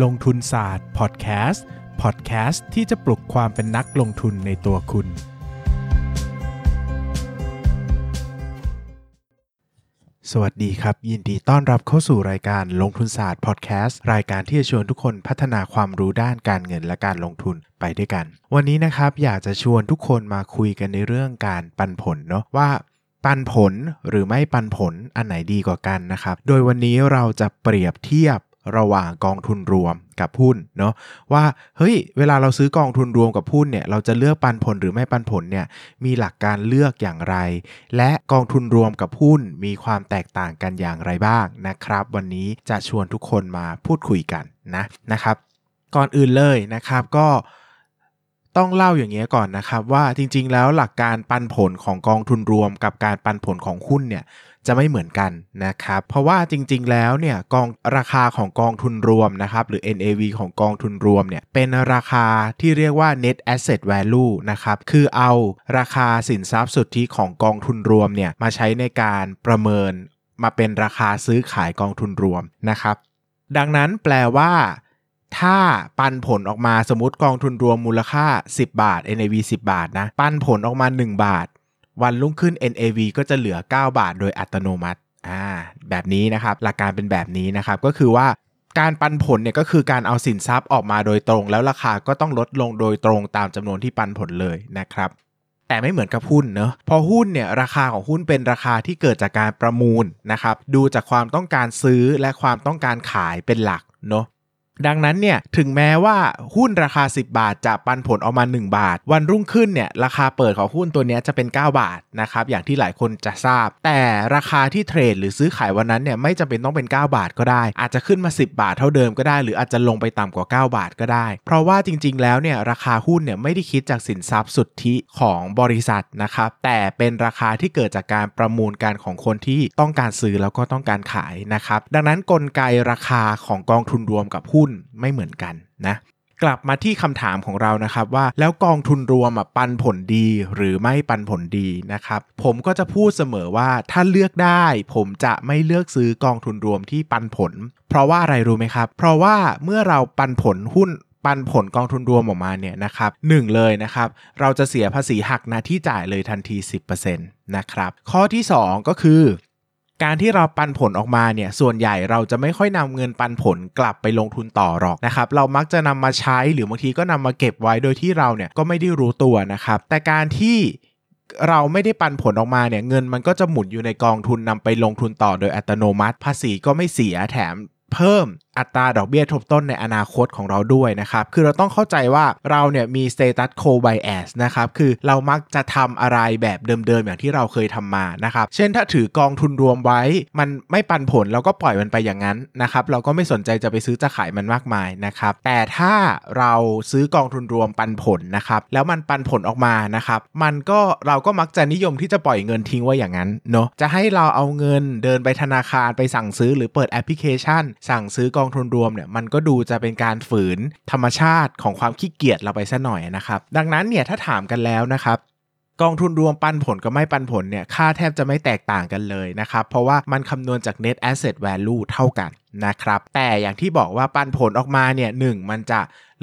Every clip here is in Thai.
ลงทุนศาสตร์พอดแคสต์พอดแคสต์ที่จะปลุกความเป็นนักลงทุนในตัวคุณ สวัสดีครับ ยินดีต้อนรับเข้าสู่รายการลงทุนศาสตร์พอดแคสต์รายการที่จะชวนทุกคนพัฒนาความรู้ด้านการเงินและการลงทุนไปด้วยกัน วันนี้นะครับอยากจะชวนทุกคนมาคุยกันในเรื่องการปันผลเนาะว่าปันผลหรือไม่ปันผลอันไหนดีกว่ากันนะครับ โดยวันนี้เราจะเปรียบเทียบ ระหว่างกองทุนรวมกับหุ้นเนาะว่าเฮ้ยเวลาเราซื้อกองทุนรวมกับหุ้นเนี่ยเราจะเลือกปันผลหรือไม่ปันผลเนี่ยมีหลักการเลือกอย่างไร และกองทุนรวมกับหุ้นมีความแตกต่างกันอย่างไรบ้างนะครับ วันนี้จะชวนทุกคนมาพูดคุยกันนะนะครับ ก่อนอื่นเลยนะครับก็ต้องเล่าอย่างนี้ก่อนนะครับว่าจริงๆ แล้วหลักการปันผลของกองทุนรวมกับการปันผลของหุ้นเนี่ย จะไม่เหมือนกันนะครับ เพราะว่าจริง ๆ แล้วเนี่ยกองราคาของกองทุนรวมนะครับหรือ NAV ของกองทุนรวมเนี่ยเป็นราคาที่เรียกว่า net asset value นะครับคือเอาราคาสินทรัพย์สุทธิของกองทุนรวมเนี่ยมาใช้ในการประเมินมาเป็นราคาซื้อขายกองทุนรวมนะครับ ดังนั้นแปลว่า ถ้าปันผลออกมาสมมติกองทุนรวมมูลค่า 10 บาท NAV 10 บาทนะ ปันผลออกมา 1 บาท วันรุ่งขึ้น NAV ก็จะเหลือ 9 บาทโดยอัตโนมัติอ่าแบบนี้นะครับหลักการเป็นแบบนี้นะครับก็คือว่าการปันผลเนี่ยก็คือการเอาสินทรัพย์ออกมาโดยตรง แล้วราคาก็ต้องลดลงโดยตรงตามจำนวนที่ปันผลเลยนะครับแต่ไม่เหมือนกับหุ้นเนอะพอหุ้นเนี่ยราคาของหุ้นเป็นราคาที่เกิดจากการประมูลนะครับดูจากความต้องการซื้อและความต้องการขายเป็นหลักเนาะ ดังนั้นเนี่ยถึงแม้ว่าหุ้นราคา 10 บาท จะปันผลออกมา 1 บาท วันรุ่งขึ้นเนี่ยราคาเปิดของหุ้นตัวนี้จะเป็น 9 บาทนะครับอย่างที่หลายคนจะทราบ แต่ราคาที่เทรดหรือซื้อขายวันนั้นเนี่ยไม่จำเป็นต้องเป็น 9 บาทก็ได้ อาจจะขึ้นมา 10 บาทเท่าเดิมก็ได้ หรืออาจจะลงไปต่ำกว่า 9 บาทก็ได้ เพราะว่าจริง ๆ แล้วเนี่ยราคาหุ้นเนี่ยไม่ได้คิดจากสินทรัพย์สุทธิของบริษัทนะครับแต่เป็นราคาที่เกิดจากการประมูลกันของคนที่ต้องการซื้อแล้วก็ต้องการขายนะครับดังนั้นกลไกราคาของกองทุนรวมกับหุ้นไม่เหมือนกันนะกลับมาที่คำถามของเรานะครับว่าแล้วกองทุนรวมปันผลดีหรือไม่ปันผลดีนะครับผมก็จะพูดเสมอว่าถ้าเลือกได้ ผมจะไม่เลือกซื้อกองทุนรวมที่ปันผล เพราะว่าอะไรรู้ไหมครับ เพราะว่าเมื่อเราปันผลหุ้นปันผลกองทุนรวมออกมาเนี่ยนะครับหนึ่งเลยนะครับ เราจะเสียภาษีหักหน้าที่จ่ายเลยทันที 10%นะครับข้อที่ 2 ก็คือ การที่เราปันผลออกมาเนี่ยส่วนใหญ่เราจะไม่ค่อยนำเงินปันผลกลับไปลงทุนต่อหรอกนะครับเรามักจะนำมาใช้หรือบางทีก็นำมาเก็บไว้โดยที่เราเนี่ยก็ไม่ได้รู้ตัวนะครับแต่การที่เราไม่ได้ปันผลออกมาเนี่ยเงินมันก็จะหมุนอยู่ในกองทุนนำไปลงทุนต่อโดยอัตโนมัติ ภาษีก็ไม่เสียแถมเพิ่มอัตราดอกเบี้ยทบต้นในอนาคตของเราด้วยนะครับ คือเราต้องเข้าใจว่าเราเนี่ยมี status quo bias นะครับ คือเรามักจะทำอะไรแบบเดิมๆ อย่างที่เราเคยทำมานะครับ เช่นถ้าถือกองทุนรวมไว้ มันไม่ปันผลเราก็ปล่อยมันไปอย่างนั้นนะครับ เราก็ไม่สนใจจะไปซื้อจะขายมันมากมายนะครับ แต่ถ้าเราซื้อกองทุนรวมปันผลนะครับ แล้วมันปันผลออกมานะครับ มันก็เราก็มักจะนิยมที่จะปล่อยเงินทิ้งไว้อย่างนั้นเนาะ จะให้เราเอาเงินเดินไปธนาคารไปสั่งซื้อหรือเปิดแอปพลิเคชัน สั่งซื้อกององทุนรวมเนี่ยมันก็ดูจะเป็นการฝืนธรรมชาติของความขี้เกียจเราไปซะหน่อยนะครับ ดังนั้นเนี่ยถ้าถามกันแล้วนะครับกองทุนรวมปันผลกับไม่ปันผลเนี่ยค่าแทบจะไม่แตกต่างกันเลยนะครับ เพราะว่ามันคำนวณจาก net asset value เท่ากันนะครับ แต่อย่างที่บอกว่าปันผลออกมาเนี่ยหมันจะ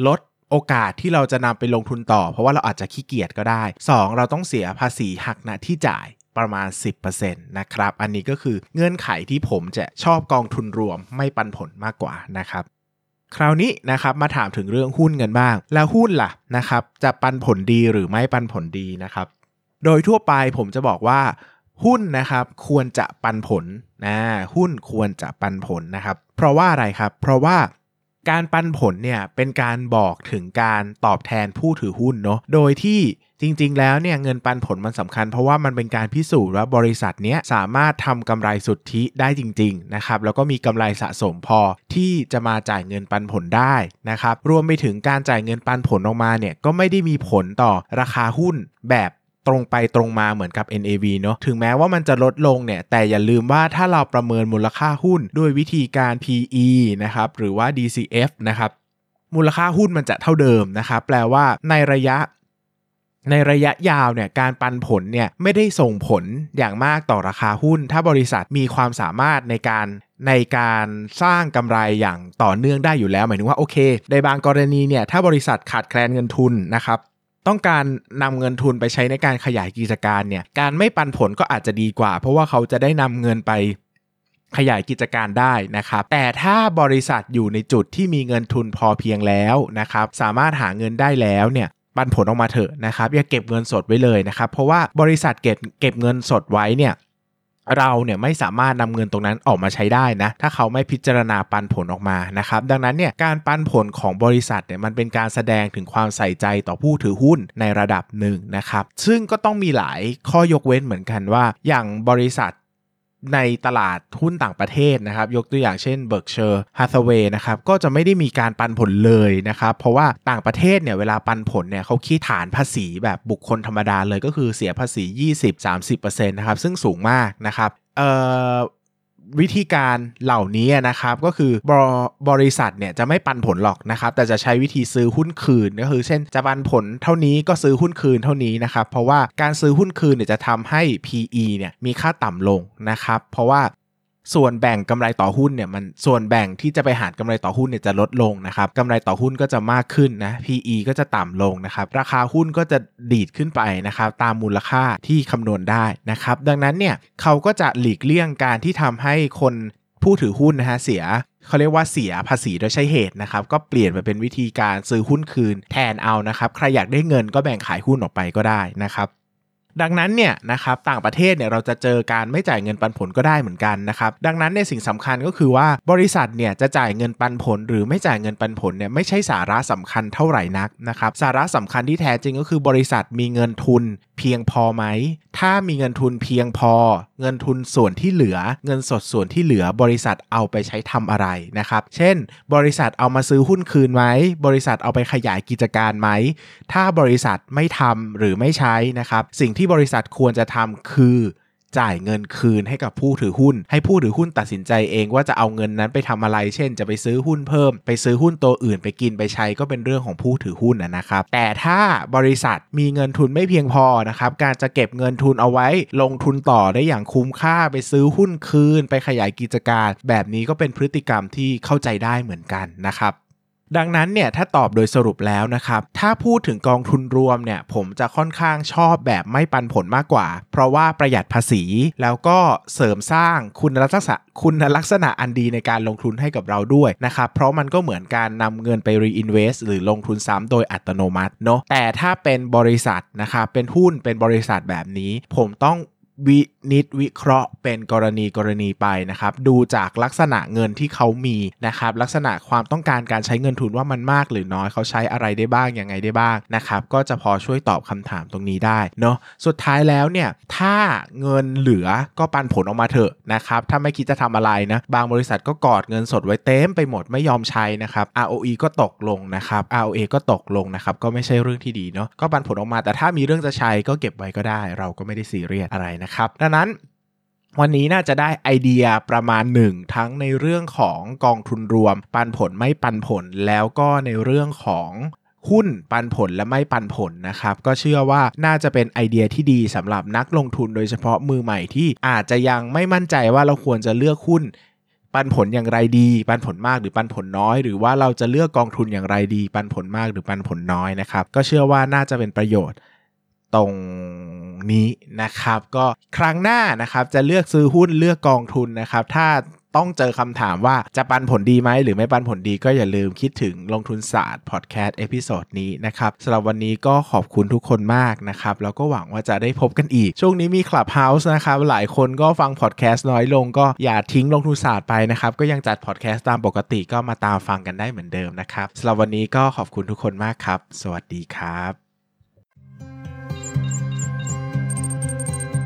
ลดโอกาสที่เราจะนำไปลงทุนต่อ เพราะว่าเราอาจจะขี้เกียจก็ได้ 2 เราต้องเสียภาษีหักหน้าที่จ่าย ประมาณ 10%นะครับ อันนี้ก็คือเงื่อนไขที่ผมจะชอบกองทุนรวมไม่ปันผลมากกว่านะครับ คราวนี้นะครับมาถามถึงเรื่องหุ้นกันบ้าง แล้วหุ้นล่ะนะครับ จะปันผลดีหรือไม่ปันผลดีนะครับ โดยทั่วไปผมจะบอกว่าหุ้นนะครับควรจะปันผลนะหุ้นควรจะปันผลนะครับ เพราะว่าอะไรครับ เพราะว่า การปันผลเนี่ยเป็นการบอกถึงการตอบแทนผู้ถือหุ้นเนาะโดยที่จริง ๆ แล้วเนี่ยเงินปันผลมันสำคัญ เพราะว่ามันเป็นการพิสูจน์ว่าบริษัทเนี้ยสามารถทำกำไรสุทธิได้จริง ๆ นะครับ แล้วก็มีกำไรสะสมพอที่จะมาจ่ายเงินปันผลได้นะครับ รวมไปถึงการจ่ายเงินปันผลออกมาเนี่ยก็ไม่ได้มีผลต่อราคาหุ้นแบบ ตรงไปตรงมาเหมือนกับ NAV เนาะถึงแม้ว่ามันจะลดลงเนี่ย แต่อย่าลืมว่าถ้าเราประเมินมูลค่าหุ้นด้วยวิธีการ PE นะครับหรือว่า DCF นะครับมูลค่าหุ้นมันจะเท่าเดิมนะครับแปลว่าในระยะในระยะยาวเนี่ยการปันผลเนี่ยไม่ได้ส่งผลอย่างมากต่อราคาหุ้น ถ้าบริษัทมีความสามารถในการในการสร้างกำไรอย่างต่อเนื่องได้อยู่แล้ว หมายถึงว่าโอเค ในบางกรณีเนี่ยถ้าบริษัทขาดแคลนเงินทุนนะครับ ต้องการนำเงินทุนไปใช้ในการขยายกิจการเนี่ยการไม่ปันผลก็อาจจะดีกว่า เพราะว่าเขาจะได้นำเงินไปขยายกิจการได้นะครับ แต่ถ้าบริษัทอยู่ในจุดที่มีเงินทุนพอเพียงแล้วนะครับ สามารถหาเงินได้แล้วเนี่ยปันผลออกมาเถอะนะครับอย่าเก็บเงินสดไว้เลยนะครับ เพราะว่าบริษัทเก็บเก็บเงินสดไว้เนี่ย เราเนี่ยไม่สามารถนำเงินตรงนั้นออกมาใช้ได้นะ ถ้าเขาไม่พิจารณาปันผลออกมานะครับ ดังนั้นเนี่ยการปันผลของบริษัทเนี่ยมันเป็นการแสดงถึงความใส่ใจต่อผู้ถือหุ้นในระดับหนึ่งนะครับ ซึ่งก็ต้องมีหลายข้อยกเว้นเหมือนกันว่า อย่างบริษัท ในตลาดหุ้นต่างประเทศนะครับ ยกตัวอย่างเช่นเบิร์กเชอร์ฮัสเวย์นะครับก็จะไม่ได้มีการปันผลเลยนะครับ เพราะว่าต่างประเทศเนี่ยเวลาปันผลเนี่ยเขาคิดฐานภาษีแบบบุคคลธรรมดาเลยก็คือเสียภาษี 20-30%นะครับซึ่งสูงมากนะครับเอ่อ วิธีการเหล่านี้นะครับก็คือบริษัทเนี่ยจะไม่ปันผลหรอกนะครับ แต่จะใช้วิธีซื้อหุ้นคืนก็คือ เช่นจะปันผลเท่านี้ก็ซื้อหุ้นคืนเท่านี้นะครับ เพราะว่าการซื้อหุ้นคืนเนี่ยจะทำให้ PE เนี่ยมีค่าต่ำลงนะครับ เพราะว่า ส่วนแบ่งกำไรต่อหุ้นเนี่ยมันส่วนแบ่งที่จะไปหารกำไรต่อหุ้นเนี่ยจะลดลงนะครับกำไรต่อหุ้นก็จะมากขึ้นนะ PE ก็จะต่ำลงนะครับ ราคาหุ้นก็จะดีดขึ้นไปนะครับตามมูลค่าที่คำนวณได้นะครับ ดังนั้นเนี่ยเขาก็จะหลีกเลี่ยงการที่ทำให้คนผู้ถือหุ้นนะฮะเสียเขาเรียกว่าเสียภาษีโดยใช้เหตุนะครับ ก็เปลี่ยนไปเป็นวิธีการซื้อหุ้นคืนแทนเอานะครับ ใครอยากได้เงินก็แบ่งขายหุ้นออกไปก็ได้นะครับ ดังนั้นเนี่ยนะครับต่างประเทศเนี่ยเราจะเจอการไม่จ่ายเงินปันผลก็ได้เหมือนกันนะครับดังนั้นในสิ่งสำคัญก็คือว่าบริษัทเนี่ยจะจ่ายเงินปันผล หรือไม่จ่ายเงินปันผลเนี่ยไม่ใช่สาระสำคัญเท่าไหร่นักนะครับสาระสำคัญที่แท้จริงก็คือบริษัทมีเงินทุนเพียงพอไหม ถ้ามีเงินทุนเพียงพอ เงินทุนส่วนที่เหลือ เงินสดส่วนที่เหลือบริษัทเอาไปใช้ทำอะไรนะครับ เช่น บริษัทเอามาซื้อหุ้นคืนไหม บริษัทเอาไปขยายกิจการไหม ถ้าบริษัทไม่ทำหรือไม่ใช้นะครับ สิ่งที่บริษัทควรจะทำคือจ่ายเงินคืนให้กับผู้ถือหุ้น ให้ผู้ถือหุ้นตัดสินใจเองว่าจะเอาเงินนั้นไปทำอะไร เช่น จะไปซื้อหุ้นเพิ่ม ไปซื้อหุ้นตัวอื่นไปกินไปใช้ก็เป็นเรื่องของผู้ถือหุ้นนะครับ แต่ถ้าบริษัทมีเงินทุนไม่เพียงพอนะครับ การจะเก็บเงินทุนเอาไว้ ลงทุนต่อได้อย่างคุ้มค่าไปซื้อหุ้นคืน ไปขยายกิจการ แบบนี้ก็เป็นพฤติกรรมที่เข้าใจได้เหมือนกันนะครับ ดังนั้นเนี่ยถ้าตอบโดยสรุปแล้วนะครับ ถ้าพูดถึงกองทุนรวมเนี่ยผมจะค่อนข้างชอบแบบไม่ปันผลมากกว่า เพราะว่าประหยัดภาษีแล้วก็เสริมสร้างคุณลักษณะคุณลักษณะอันดีในการลงทุนให้กับเราด้วยนะครับ เพราะมันก็เหมือนการนำเงินไป reinvest หรือลงทุนซ้ำโดยอัตโนมัติเนาะแต่ถ้าเป็นบริษัทนะครับเป็นหุ้นเป็นบริษัทแบบนี้ ผมต้อง วินิจวิเคราะห์เป็นกรณีกรณีไปนะครับ ดูจากลักษณะเงินที่เขามีนะครับ ลักษณะความต้องการการใช้เงินทุนว่ามันมากหรือน้อยเขาใช้อะไรได้บ้างยังไงได้บ้างนะครับ ก็จะพอช่วยตอบคำถามตรงนี้ได้เนาะสุดท้ายแล้วเนี่ยถ้าเงินเหลือก็ปันผลออกมาเถอะนะครับถ้าไม่คิดจะทำอะไรนะ บางบริษัทก็กอดเงินสดไว้เต็มไปหมดไม่ยอมใช้นะครับ ROE ก็ตกลงนะครับ ROA ก็ตกลงนะครับก็ไม่ใช่เรื่องที่ดีเนาะก็ปันผลออกมา แต่ถ้ามีเรื่องจะใช้ก็เก็บไว้ก็ได้ เราก็ไม่ได้ซีเรียสอะไรนะนะครับดังนั้นวันนี้น่าจะได้ไอเดียประมาณหนึ่งทั้งในเรื่องของกองทุนรวม ปันผลไม่ปันผลแล้วก็ในเรื่องของหุ้นปันผลและไม่ปันผลนะครับ ก็เชื่อว่าน่าจะเป็นไอเดียที่ดีสำหรับนักลงทุนโดยเฉพาะมือใหม่ที่อาจจะยังไม่มั่นใจว่าเราควรจะเลือกหุ้นปันผลอย่างไรดี ปันผลมากหรือปันผลน้อย หรือว่าเราจะเลือกกองทุนอย่างไรดี ปันผลมากหรือปันผลน้อยนะครับ ก็เชื่อว่าน่าจะเป็นประโยชน์ ตรงนี้นะครับ ก็ครั้งหน้านะครับจะเลือกซื้อหุ้นเลือกกองทุนนะครับ ถ้าต้องเจอคำถามว่าจะปันผลดีไหมหรือไม่ปันผลดีก็อย่าลืมคิดถึงลงทุนศาสตร์ podcast episode นี้นะครับสำหรับวันนี้ก็ขอบคุณทุกคนมากนะครับ แล้วก็หวังว่าจะได้พบกันอีก ช่วงนี้มี Clubhouse นะครับ หลายคนก็ฟังพอดแคสต์น้อยลงก็อย่าทิ้งลงทุนศาสตร์ไปนะครับ ก็ยังจัดพอดแคสต์ตามปกติก็มาตามฟังกันได้เหมือนเดิมนะครับสำหรับวันนี้ก็ขอบคุณทุกคนมากครับ สวัสดีครับ